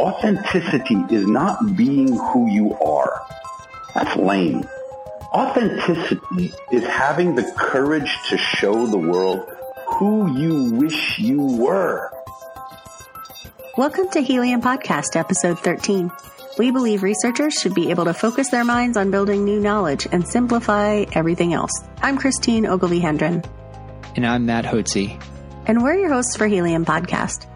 authenticity is not being who you are. That's lame. Authenticity is having the courage to show the world who you wish you were. Welcome to Helium Podcast, episode 13. We believe researchers should be able to focus their minds on building new knowledge and simplify everything else. I'm Christine Ogilvie Hendren. And I'm Matt Hotze. And we're your hosts for Helium Podcast.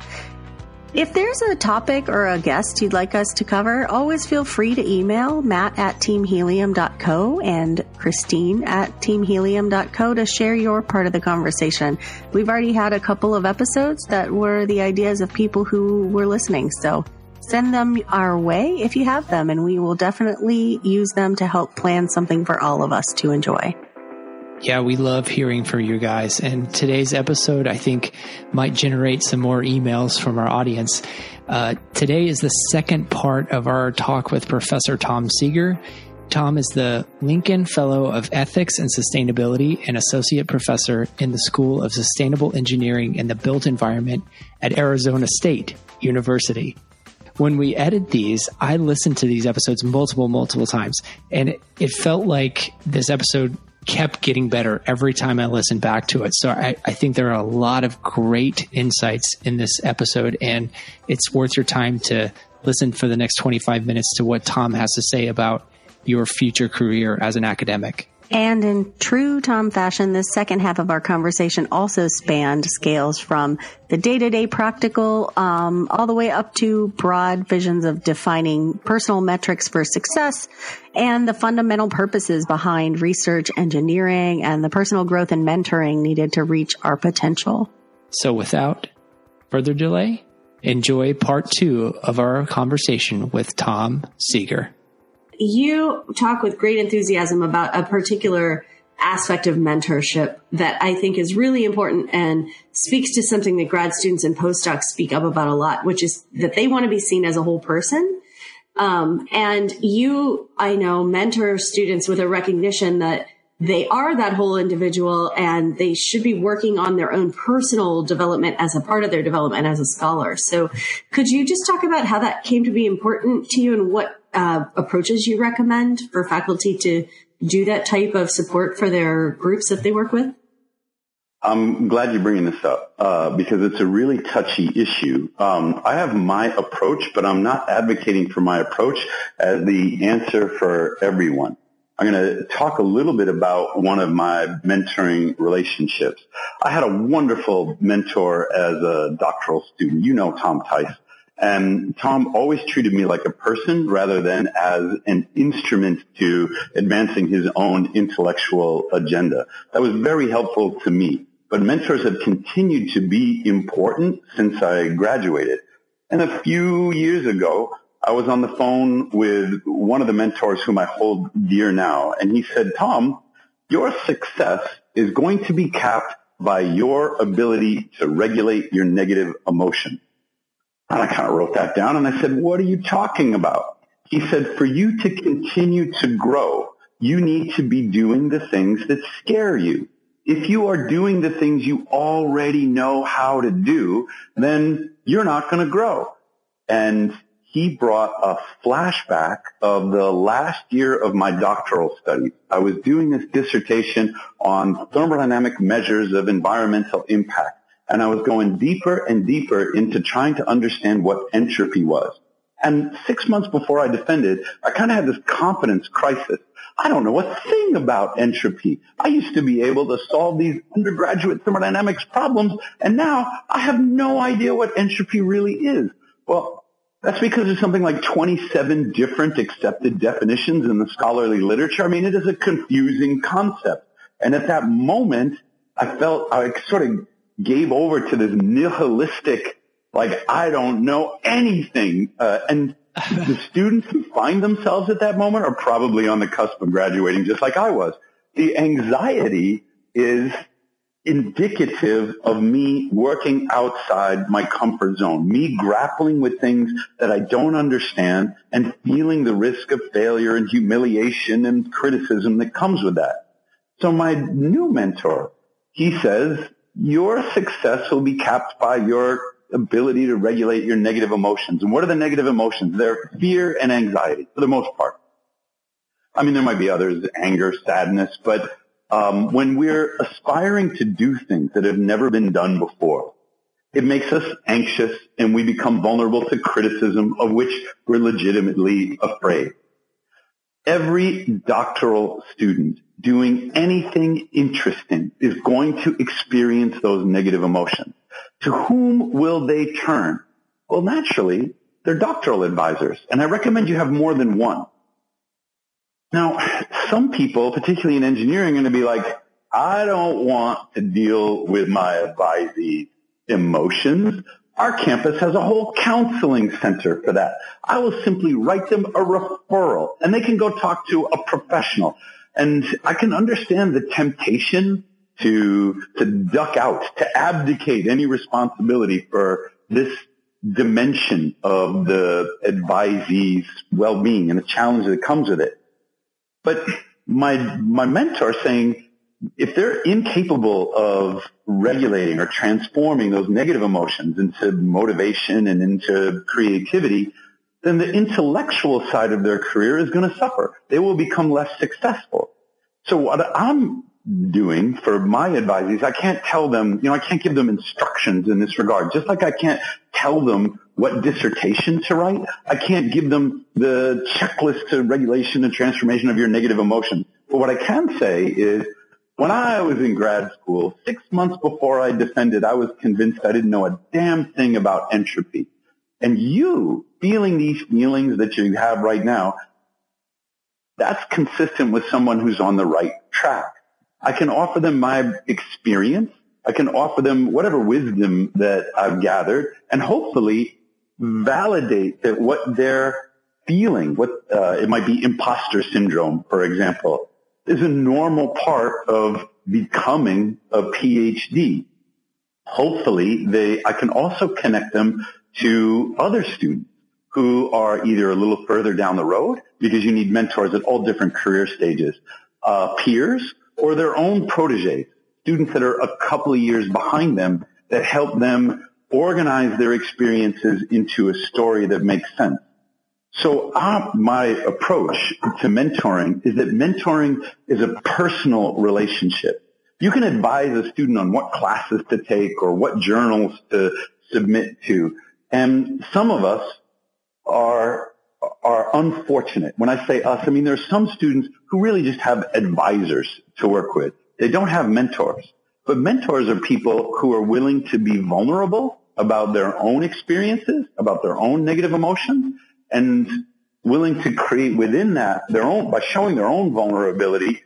If there's a topic or a guest you'd like us to cover, always feel free to email matt at teamhelium.co and Christine at teamhelium.co to share your part of the conversation. We've already had a couple of episodes that were the ideas of people who were listening, so send them our way if you have them, and we will definitely use them to help plan something for all of us to enjoy. Yeah, we love hearing from you guys. And today's episode, I think, might generate some more emails from our audience. Uh, today is the second part of our talk with Professor Tom Seager. Tom is the Lincoln Fellow of Ethics and Sustainability and Associate Professor in the School of Sustainable Engineering and the Built Environment at Arizona State University. When we edit these, I listened to these episodes multiple, multiple times, and it, it felt like this episode kept getting better every time I listened back to it. So I, I, think there are a lot of great insights in this episode, and it's worth your time to listen for the next 25 minutes to what Tom has to say about your future career as an academic. And in true Tom fashion, the second half of our conversation also spanned scales from the day to day practical um, all the way up to broad visions of defining personal metrics for success and the fundamental purposes behind research, engineering, and the personal growth and mentoring needed to reach our potential. So without further delay, enjoy part two of our conversation with Tom Seager you talk with great enthusiasm about a particular aspect of mentorship that I think is really important and speaks to something that grad students and postdocs speak up about a lot, which is that they want to be seen as a whole person. Um, and you, I know, mentor students with a recognition that they are that whole individual and they should be working on their own personal development as a part of their development as a scholar. So could you just talk about how that came to be important to you and what uh, approaches you recommend for faculty to do that type of support for their groups that they work with? I'm glad you're bringing this up uh, because it's a really touchy issue. Um, I have my approach, but I'm not advocating for my approach as the answer for everyone. I'm going to talk a little bit about one of my mentoring relationships. I had a wonderful mentor as a doctoral student. You know Tom Theis. And Tom always treated me like a person rather than as an instrument to advancing his own intellectual agenda. That was very helpful to me. But mentors have continued to be important since I graduated. And a few years ago, I was on the phone with one of the mentors whom I hold dear now, and he said, Tom, your success is going to be capped by your ability to regulate your negative emotion. And I kind of wrote that down and I said, what are you talking about? He said, for you to continue to grow, you need to be doing the things that scare you. If you are doing the things you already know how to do, then you're not going to grow. And he brought a flashback of the last year of my doctoral studies. I was doing this dissertation on thermodynamic measures of environmental impact and I was going deeper and deeper into trying to understand what entropy was. And six months before I defended, I kind of had this confidence crisis. I don't know a thing about entropy. I used to be able to solve these undergraduate thermodynamics problems, and now I have no idea what entropy really is. Well, that's because there's something like 27 different accepted definitions in the scholarly literature. I mean, it is a confusing concept. And at that moment, I felt I sort of gave over to this nihilistic, like, I don't know anything. Uh, and the students who find themselves at that moment are probably on the cusp of graduating just like I was. The anxiety is indicative of me working outside my comfort zone, me grappling with things that I don't understand and feeling the risk of failure and humiliation and criticism that comes with that. So my new mentor, he says, your success will be capped by your ability to regulate your negative emotions. And what are the negative emotions? They're fear and anxiety for the most part. I mean, there might be others, anger, sadness, but um, when we're aspiring to do things that have never been done before, it makes us anxious and we become vulnerable to criticism of which we're legitimately afraid. Every doctoral student doing anything interesting is going to experience those negative emotions. To whom will they turn? Well, naturally, they're doctoral advisors, and I recommend you have more than one. Now, some people, particularly in engineering, are going to be like, I don't want to deal with my advisees' emotions. Our campus has a whole counseling center for that. I will simply write them a referral and they can go talk to a professional. And I can understand the temptation to, to duck out, to abdicate any responsibility for this dimension of the advisee's well-being and the challenge that comes with it. But my, my mentor saying, if they're incapable of regulating or transforming those negative emotions into motivation and into creativity, then the intellectual side of their career is going to suffer. They will become less successful. So what I'm doing for my advisees, I can't tell them, you know, I can't give them instructions in this regard. Just like I can't tell them what dissertation to write, I can't give them the checklist to regulation and transformation of your negative emotions. But what I can say is when I was in grad school, six months before I defended, I was convinced I didn't know a damn thing about entropy. And you feeling these feelings that you have right now, that's consistent with someone who's on the right track. I can offer them my experience. I can offer them whatever wisdom that I've gathered and hopefully validate that what they're feeling, what uh, it might be imposter syndrome, for example, is a normal part of becoming a PhD. Hopefully they, I can also connect them to other students who are either a little further down the road because you need mentors at all different career stages, uh, peers or their own proteges, students that are a couple of years behind them that help them organize their experiences into a story that makes sense. So uh, my approach to mentoring is that mentoring is a personal relationship. You can advise a student on what classes to take or what journals to submit to. And some of us are are unfortunate. When I say us, I mean there's some students who really just have advisors to work with. They don't have mentors. But mentors are people who are willing to be vulnerable about their own experiences, about their own negative emotions, and willing to create within that their own, by showing their own vulnerability,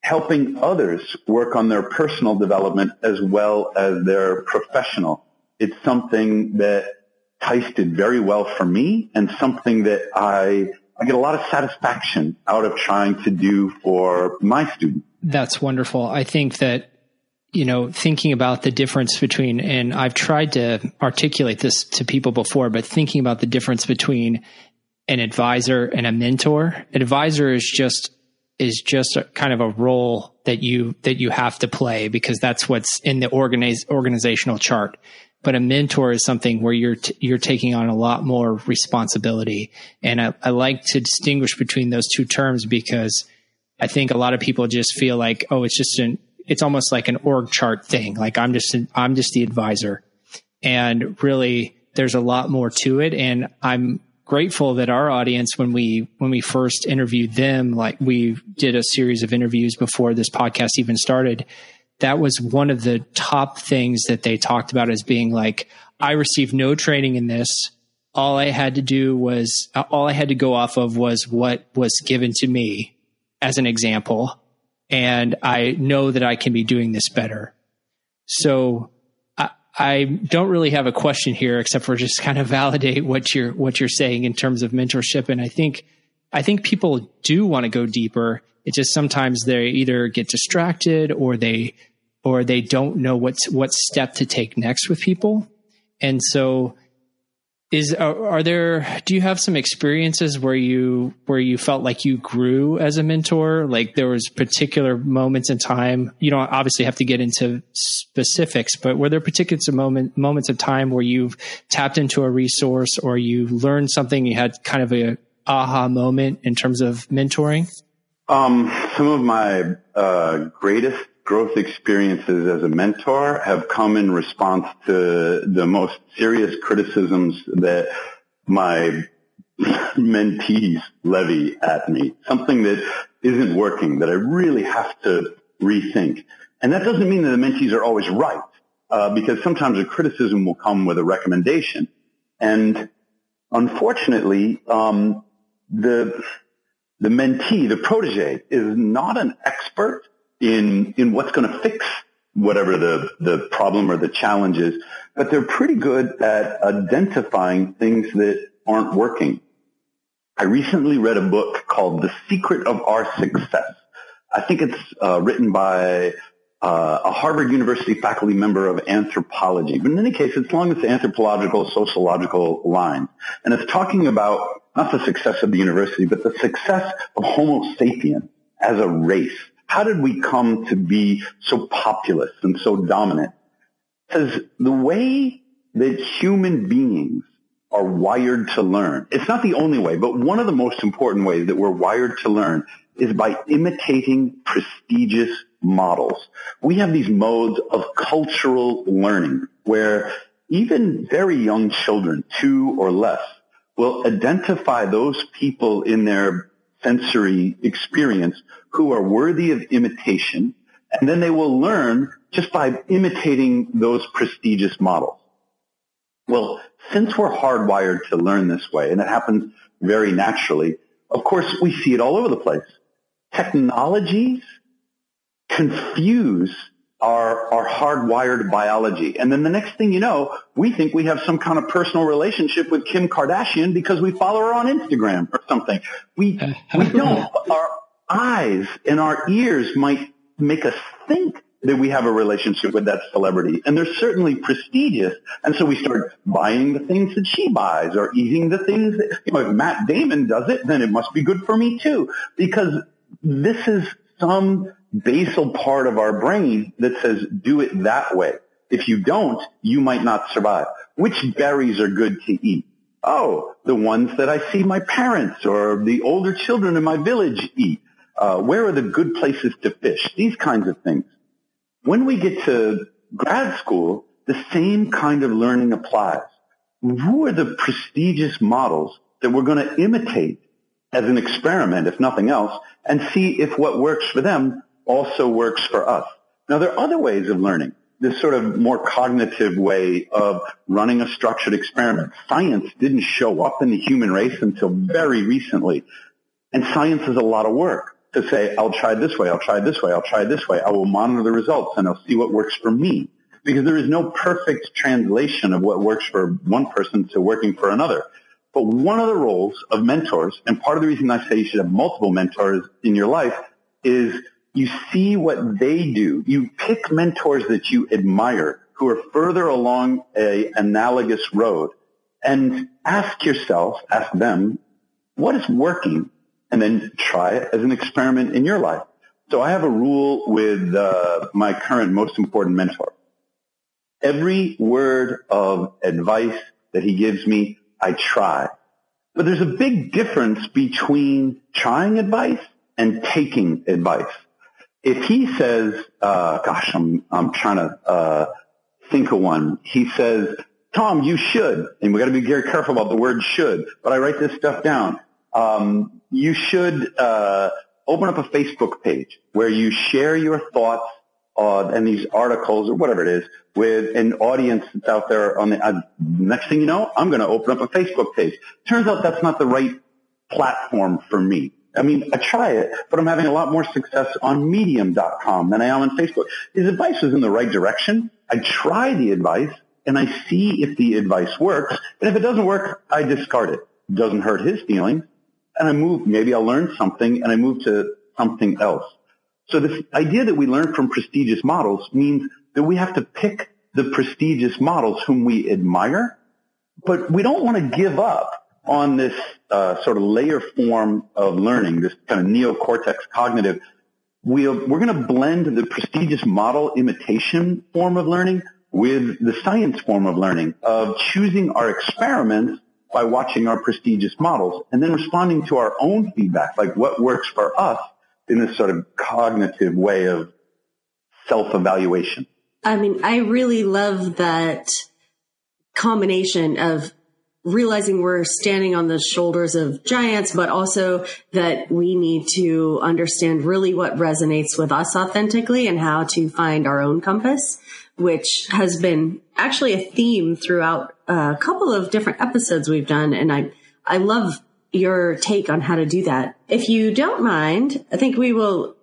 helping others work on their personal development as well as their professional. It's something that tasted very well for me and something that I, I get a lot of satisfaction out of trying to do for my students. That's wonderful. I think that, you know, thinking about the difference between, and I've tried to articulate this to people before, but thinking about the difference between an advisor and a mentor, an advisor is just, is just a, kind of a role that you, that you have to play because that's what's in the organize, organizational chart. But a mentor is something where you're t- you're taking on a lot more responsibility. And I, I, like to distinguish between those two terms because i think a lot of people just feel like oh it's just an it's almost like an org chart thing like i'm just i'm just the advisor and really there's a lot more to it and i'm grateful that our audience when we when we first interviewed them like we did a series of interviews before this podcast even started that was one of the top things that they talked about as being like, I received no training in this. All I had to do was, all I had to go off of was what was given to me as an example. And I know that I can be doing this better. So I, I don't really have a question here except for just kind of validate what you're, what you're saying in terms of mentorship. And I think, I think people do want to go deeper. It just sometimes they either get distracted or they or they don't know what's what step to take next with people. And so is are, are, there do you have some experiences where you where you felt like you grew as a mentor? Like there was particular moments in time you don't obviously have to get into specifics but were there particular moment moments of time where you've tapped into a resource or you learned something you had kind of a aha moment in terms of mentoring? Um, some of my uh, greatest growth experiences as a mentor have come in response to the most serious criticisms that my mentees levy at me. Something that isn't working that I really have to rethink. And that doesn't mean that the mentees are always right, uh, because sometimes a criticism will come with a recommendation. And unfortunately, um, the the mentee, the protege, is not an expert in in what's going to fix whatever the the problem or the challenge is, but they're pretty good at identifying things that aren't working. I recently read a book called The Secret of Our Success. I think it's uh, written by uh, a Harvard University faculty member of anthropology. But in any case, it's along this anthropological, sociological line. And it's talking about not the success of the university, but the success of Homo sapiens as a race. How did we come to be so populous and so dominant? Because the way that human beings are wired to learn, it's not the only way, but one of the most important ways that we're wired to learn is by imitating prestigious models. We have these modes of cultural learning where even very young children, two or less, will identify those people in their sensory experience who are worthy of imitation, and then they will learn just by imitating those prestigious models. Well, since we're hardwired to learn this way, and it happens very naturally, of course we see it all over the place. Technologies confuse our, our hardwired biology. And then the next thing you know, we think we have some kind of personal relationship with Kim Kardashian because we follow her on Instagram or something. We, we don't. Our eyes and our ears might make us think that we have a relationship with that celebrity. And they're certainly prestigious. And so we start buying the things that she buys or eating the things that, you know, if Matt Damon does it, then it must be good for me too. Because this is some basal part of our brain that says do it that way. If you don't, you might not survive. Which berries are good to eat? Oh, the ones that I see my parents or the older children in my village eat. Uh, where are the good places to fish? These kinds of things. When we get to grad school, the same kind of learning applies. Who are the prestigious models that we're going to imitate as an experiment, if nothing else, and see if what works for them also works for us. Now there are other ways of learning. This sort of more cognitive way of running a structured experiment. Science didn't show up in the human race until very recently. And science is a lot of work to say, I'll try this way, I'll try this way, I'll try this way. I will monitor the results and I'll see what works for me. Because there is no perfect translation of what works for one person to working for another. But one of the roles of mentors, and part of the reason I say you should have multiple mentors in your life, is you see what they do. You pick mentors that you admire who are further along a analogous road and ask yourself, ask them, what is working? And then try it as an experiment in your life. So I have a rule with uh, my current most important mentor. Every word of advice that he gives me, I try. But there's a big difference between trying advice and taking advice if he says, uh, gosh, I'm, I'm trying to, uh, think of one. He says, Tom, you should, and we got to be very careful about the word should, but I write this stuff down. Um, you should, uh, open up a Facebook page where you share your thoughts uh, and these articles or whatever it is with an audience that's out there on the, uh, next thing you know, I'm going to open up a Facebook page. Turns out that's not the right platform for me. I mean, I try it, but I'm having a lot more success on medium.com than I am on Facebook. His advice was in the right direction. I try the advice and I see if the advice works. And if it doesn't work, I discard it. it doesn't hurt his feelings. And I move, maybe I'll learn something and I move to something else. So this idea that we learn from prestigious models means that we have to pick the prestigious models whom we admire but we don't want to give up on this uh, sort of layer form of learning, this kind of neocortex cognitive. we are we're going to blend the prestigious model imitation form of learning with the science form of learning of choosing our experiments by watching our prestigious models and then responding to our own feedback, like what works for us in this sort of cognitive way of self-evaluation. I mean, I really love that combination of realizing we're standing on the shoulders of giants, but also that we need to understand really what resonates with us authentically and how to find our own compass, which has been actually a theme throughout a couple of different episodes we've done. And I, I love your take on how to do that. If you don't mind, I think we will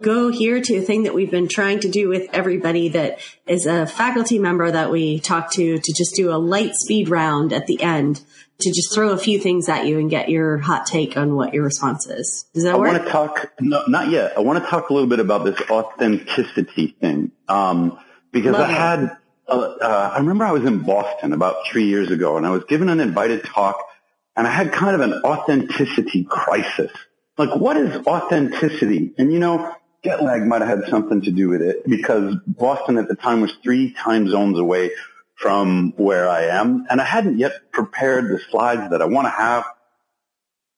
go here to a thing that we've been trying to do with everybody that is a faculty member that we talk to to just do a light speed round at the end to just throw a few things at you and get your hot take on what your response is. Does that I work? want to talk, no, not yet. I want to talk a little bit about this authenticity thing. Um, because Love I had, uh, uh, I remember I was in Boston about three years ago and I was given an invited talk and I had kind of an authenticity crisis. Like, what is authenticity? And you know, jet lag might have had something to do with it because Boston at the time was three time zones away from where I am. And I hadn't yet prepared the slides that I want to have.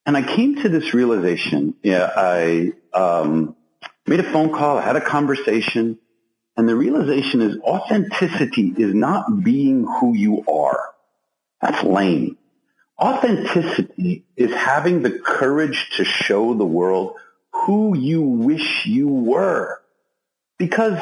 And I came to this realization. Yeah, I um, made a phone call. I had a conversation. And the realization is authenticity is not being who you are. That's lame. Authenticity is having the courage to show the world who you wish you were. Because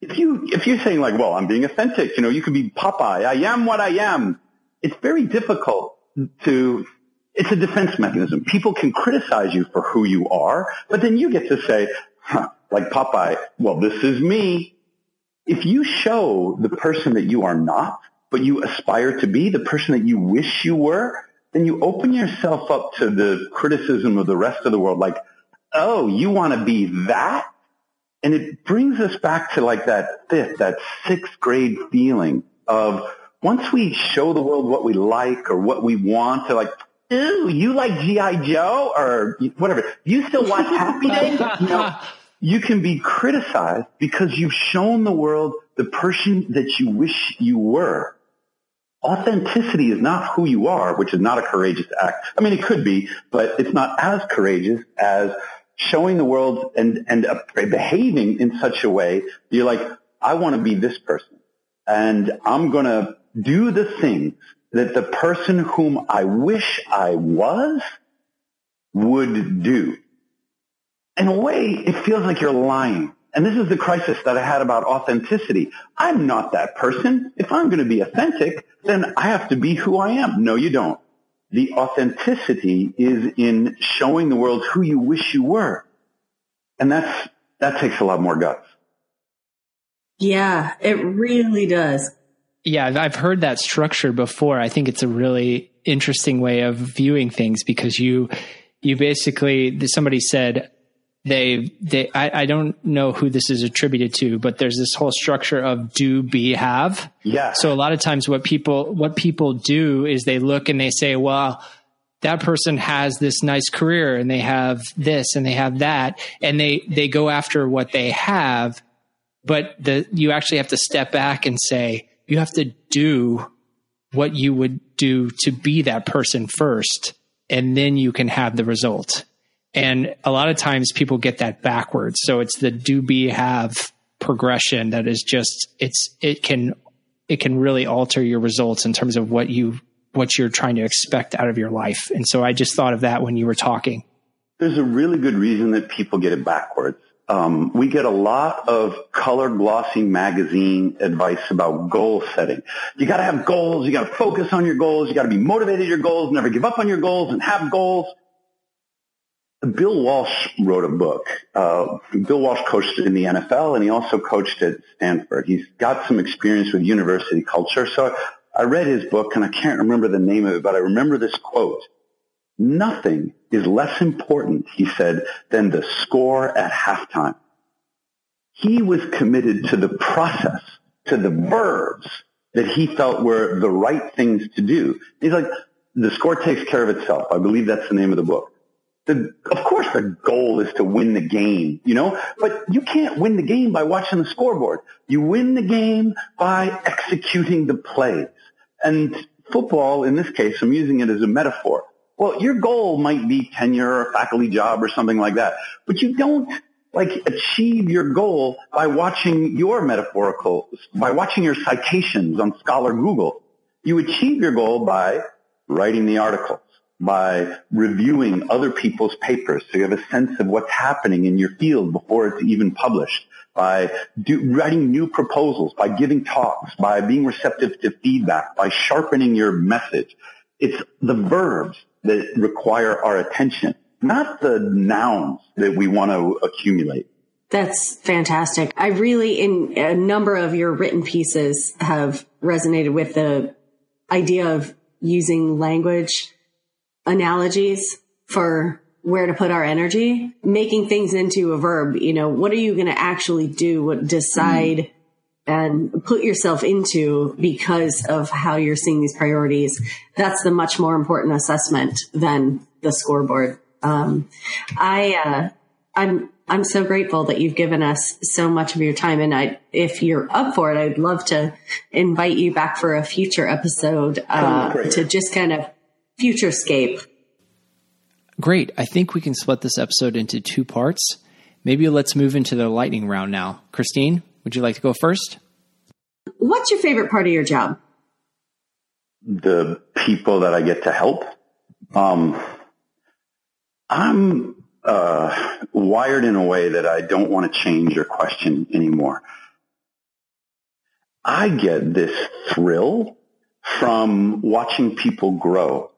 if you, if you're saying like, well, I'm being authentic, you know, you could be Popeye, I am what I am. It's very difficult to, it's a defense mechanism. People can criticize you for who you are, but then you get to say, huh, like Popeye, well, this is me. If you show the person that you are not, but you aspire to be, the person that you wish you were, then you open yourself up to the criticism of the rest of the world like, oh, you want to be that? And it brings us back to like that fifth, that sixth grade feeling of once we show the world what we like or what we want to like, ooh, you like G.I. Joe or whatever. You still watch Happy Days? You know, you can be criticized because you've shown the world the person that you wish you were authenticity is not who you are, which is not a courageous act. I mean, it could be, but it's not as courageous as showing the world and, and uh, behaving in such a way you're like, I want to be this person and I'm going to do the things that the person whom I wish I was would do. In a way, it feels like you're lying. And this is the crisis that I had about authenticity. I'm not that person. If I'm going to be authentic, then I have to be who I am. No, you don't. The authenticity is in showing the world who you wish you were. And that's, that takes a lot more guts. Yeah, it really does. Yeah, I've heard that structure before. I think it's a really interesting way of viewing things because you, you basically, somebody said, they they I, I don't know who this is attributed to, but there's this whole structure of do be have. Yeah. So a lot of times what people what people do is they look and they say, well, that person has this nice career and they have this and they have that and they they go after what they have, but the you actually have to step back and say you have to do what you would do to be that person first and then you can have the result. And a lot of times people get that backwards. So it's the do be have progression that is just, it's, it can, it can really alter your results in terms of what you, what you're trying to expect out of your life. And so I just thought of that when you were talking. There's a really good reason that people get it backwards. Um, we get a lot of color glossy magazine advice about goal setting. You got to have goals. You got to focus on your goals. You got to be motivated at your goals. Never give up on your goals and have goals. Bill Walsh wrote a book. Uh, Bill Walsh coached in the NFL and he also coached at Stanford. He's got some experience with university culture. So I read his book and I can't remember the name of it, but I remember this quote. Nothing is less important, he said, than the score at halftime. He was committed to the process, to the verbs that he felt were the right things to do. He's like, the score takes care of itself. I believe that's the name of the book. The, of course the goal is to win the game, you know, but you can't win the game by watching the scoreboard. You win the game by executing the plays. And football, in this case, I'm using it as a metaphor. Well, your goal might be tenure or a faculty job or something like that, but you don't like achieve your goal by watching your metaphorical, by watching your citations on Scholar Google. You achieve your goal by writing the articles, by reviewing other people's papers so you have a sense of what's happening in your field before it's even published, by do, writing new proposals, by giving talks, by being receptive to feedback, by sharpening your message. It's the verbs that require our attention, not the nouns that we want to accumulate. That's fantastic. I really, in a number of your written pieces, have resonated with the idea of using language analogies for where to put our energy, making things into a verb. You know, what are you going to actually do? What decide mm. and put yourself into because of how you're seeing these priorities? That's the much more important assessment than the scoreboard. Um, I, uh, I'm, I'm so grateful that you've given us so much of your time. And I, if you're up for it, I'd love to invite you back for a future episode, uh, to just kind of futurescape. Great. I think we can split this episode into two parts. Maybe let's move into the lightning round now. Christine, would you like to go first? What's your favorite part of your job? The people that I get to help. Um, I'm uh, wired in a way that I don't want to change or question anymore. I get this thrill from watching people grow.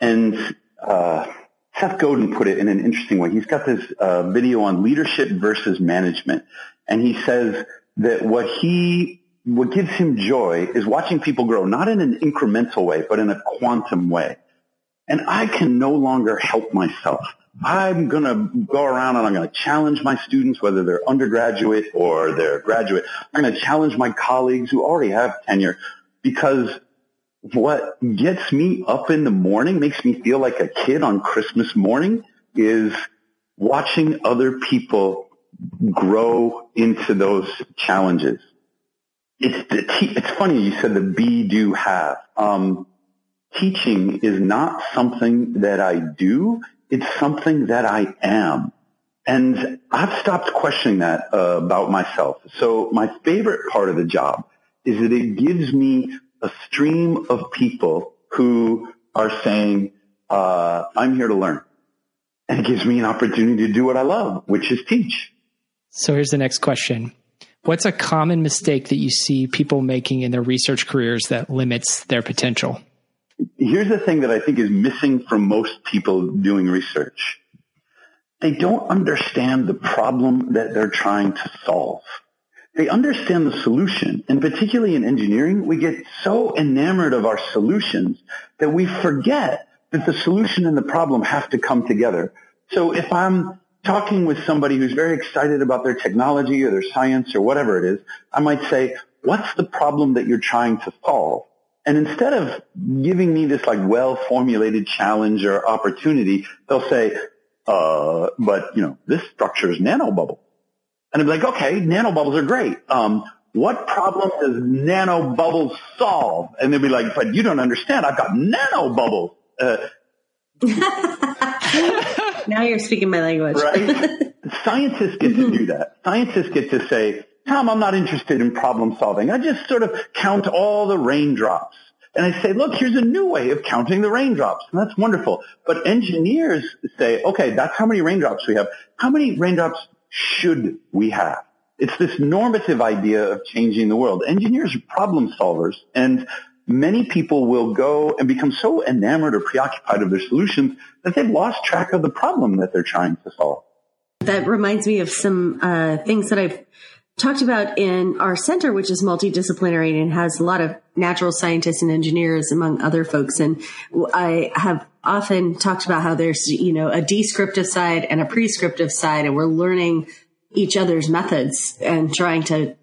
And uh, Seth Godin put it in an interesting way. He's got this uh, video on leadership versus management, and he says that what he what gives him joy is watching people grow, not in an incremental way, but in a quantum way. And I can no longer help myself. I'm going to go around and I'm going to challenge my students, whether they're undergraduate or they're graduate. I'm going to challenge my colleagues who already have tenure because what gets me up in the morning, makes me feel like a kid on Christmas morning is watching other people grow into those challenges. It's, it's funny you said the be, do, have. Um, teaching is not something that I do. It's something that I am. And I've stopped questioning that uh, about myself. So my favorite part of the job is that it gives me a stream of people who are saying, uh, I'm here to learn. And it gives me an opportunity to do what I love, which is teach. So here's the next question. What's a common mistake that you see people making in their research careers that limits their potential? Here's the thing that I think is missing from most people doing research. They don't understand the problem that they're trying to solve. They understand the solution. And particularly in engineering, we get so enamored of our solutions that we forget that the solution and the problem have to come together. So if I'm talking with somebody who's very excited about their technology or their science or whatever it is, I might say, what's the problem that you're trying to solve? And instead of giving me this like well-formulated challenge or opportunity, they'll say, uh, but you know, this structure is nanobubble. And I'd be like, okay, nanobubbles are great. Um, what problem does nanobubbles solve? And they'd be like, but you don't understand. I've got nanobubbles. Uh, now you're speaking my language. right? Scientists get to do that. Scientists get to say, Tom, I'm not interested in problem solving. I just sort of count all the raindrops. And I say, look, here's a new way of counting the raindrops. And that's wonderful. But engineers say, okay, that's how many raindrops we have. How many raindrops should we have? It's this normative idea of changing the world. Engineers are problem solvers and many people will go and become so enamored or preoccupied of their solutions that they've lost track of the problem that they're trying to solve. That reminds me of some uh, things that I've talked about in our center, which is multidisciplinary and has a lot of natural scientists and engineers among other folks. And I have often talked about how there's, you know, a descriptive side and a prescriptive side, and we're learning each other's methods and trying to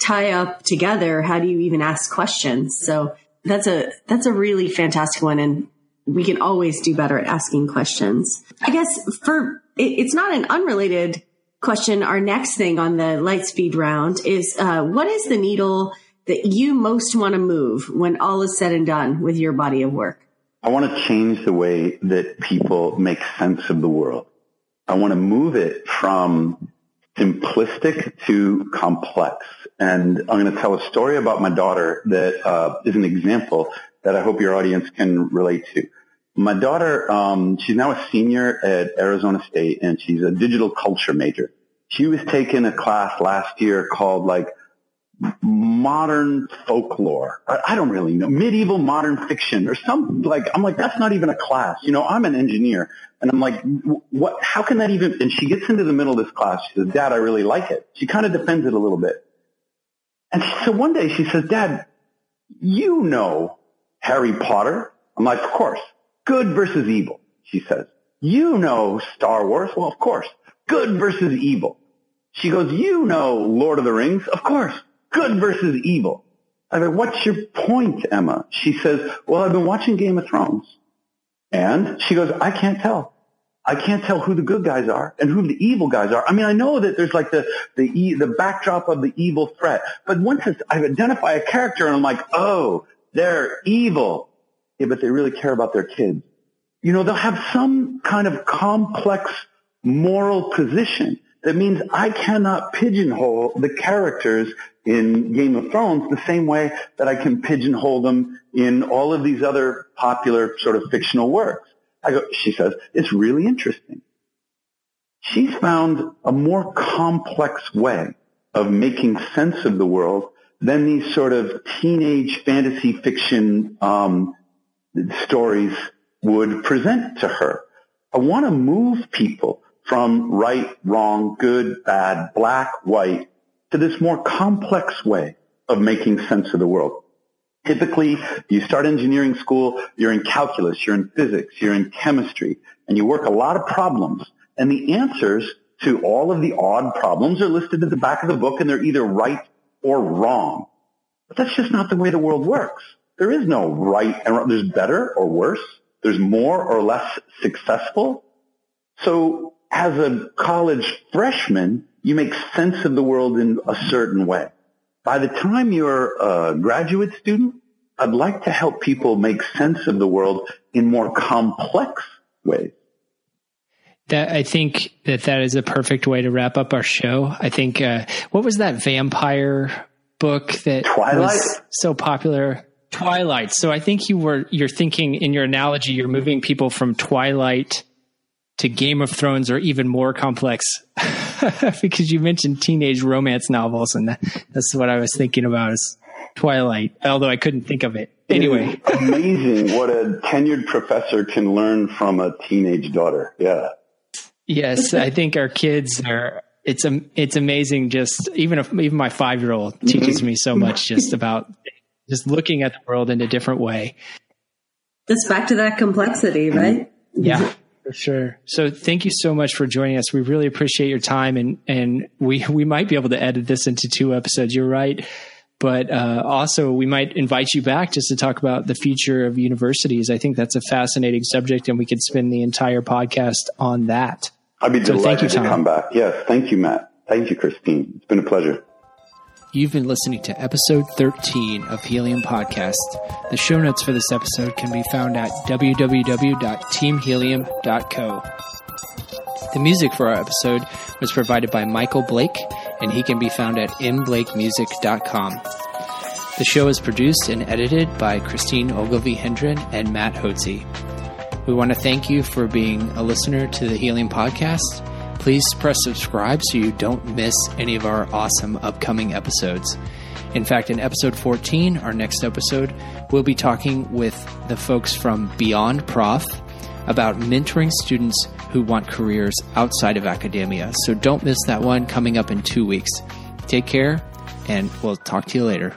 tie up together, how do you even ask questions? So that's a, that's a really fantastic one. And we can always do better at asking questions. I guess for, it's not an unrelated question. Our next thing on the light speed round is, uh, what is the needle that you most want to move when all is said and done with your body of work? I want to change the way that people make sense of the world. I want to move it from simplistic to complex. And I'm going to tell a story about my daughter that uh, is an example that I hope your audience can relate to. My daughter, um, she's now a senior at Arizona State, and she's a digital culture major. She was taking a class last year called like modern folklore. I don't really know. Medieval modern fiction or some like, I'm like, that's not even a class. You know, I'm an engineer and I'm like, what, how can that even, and she gets into the middle of this class. She says, dad, I really like it. She kind of defends it a little bit. And so one day she says, dad, you know Harry Potter. I'm like, of course. Good versus evil, she says. You know Star Wars. Well, of course. Good versus evil. She goes, you know Lord of the Rings. Of course good versus evil. I go, what's your point, Emma? She says, well, I've been watching Game of Thrones. And she goes, I can't tell. I can't tell who the good guys are and who the evil guys are. I mean, I know that there's like the, the, the backdrop of the evil threat, but once I identify a character and I'm like, oh, they're evil. Yeah, but they really care about their kids. You know, they'll have some kind of complex moral position that means I cannot pigeonhole the characters in Game of Thrones the same way that I can pigeonhole them in all of these other popular sort of fictional works. I go, she says, it's really interesting. She's found a more complex way of making sense of the world than these sort of teenage fantasy fiction um, stories would present to her. I want to move people from right, wrong, good, bad, black, white, to this more complex way of making sense of the world. Typically, you start engineering school, you're in calculus, you're in physics, you're in chemistry, and you work a lot of problems. And the answers to all of the odd problems are listed at the back of the book and they're either right or wrong. But that's just not the way the world works. There is no right and wrong. There's better or worse. There's more or less successful. So as a college freshman, you make sense of the world in a certain way. By the time you're a graduate student, I'd like to help people make sense of the world in more complex ways. That I think that that is a perfect way to wrap up our show. I think uh, what was that vampire book that Twilight? was so popular? Twilight. So I think you were you're thinking in your analogy, you're moving people from Twilight to Game of Thrones or even more complex because you mentioned teenage romance novels and that's what I was thinking about is Twilight, although I couldn't think of it. Anyway, amazing what a tenured professor can learn from a teenage daughter. Yeah. Yes, I think our kids are it's it's amazing just even if even my 5-year-old teaches mm-hmm. me so much just about just looking at the world in a different way. It's back to that complexity, right? Yeah. Mm-hmm. For sure. So thank you so much for joining us. We really appreciate your time and, and we, we might be able to edit this into two episodes. You're right. But uh, also, we might invite you back just to talk about the future of universities. I think that's a fascinating subject, and we could spend the entire podcast on that. I'd be delighted so thank you, to come back. Yes, thank you, Matt. Thank you, Christine. It's been a pleasure. You've been listening to episode 13 of Helium Podcast. The show notes for this episode can be found at www.teamhelium.co. The music for our episode was provided by Michael Blake, and he can be found at mblakemusic.com. The show is produced and edited by Christine Ogilvie Hendren and Matt Hotze. We want to thank you for being a listener to the Helium Podcast Please press subscribe so you don't miss any of our awesome upcoming episodes. In fact, in episode 14, our next episode, we'll be talking with the folks from Beyond Prof about mentoring students who want careers outside of academia. So don't miss that one coming up in two weeks. Take care, and we'll talk to you later.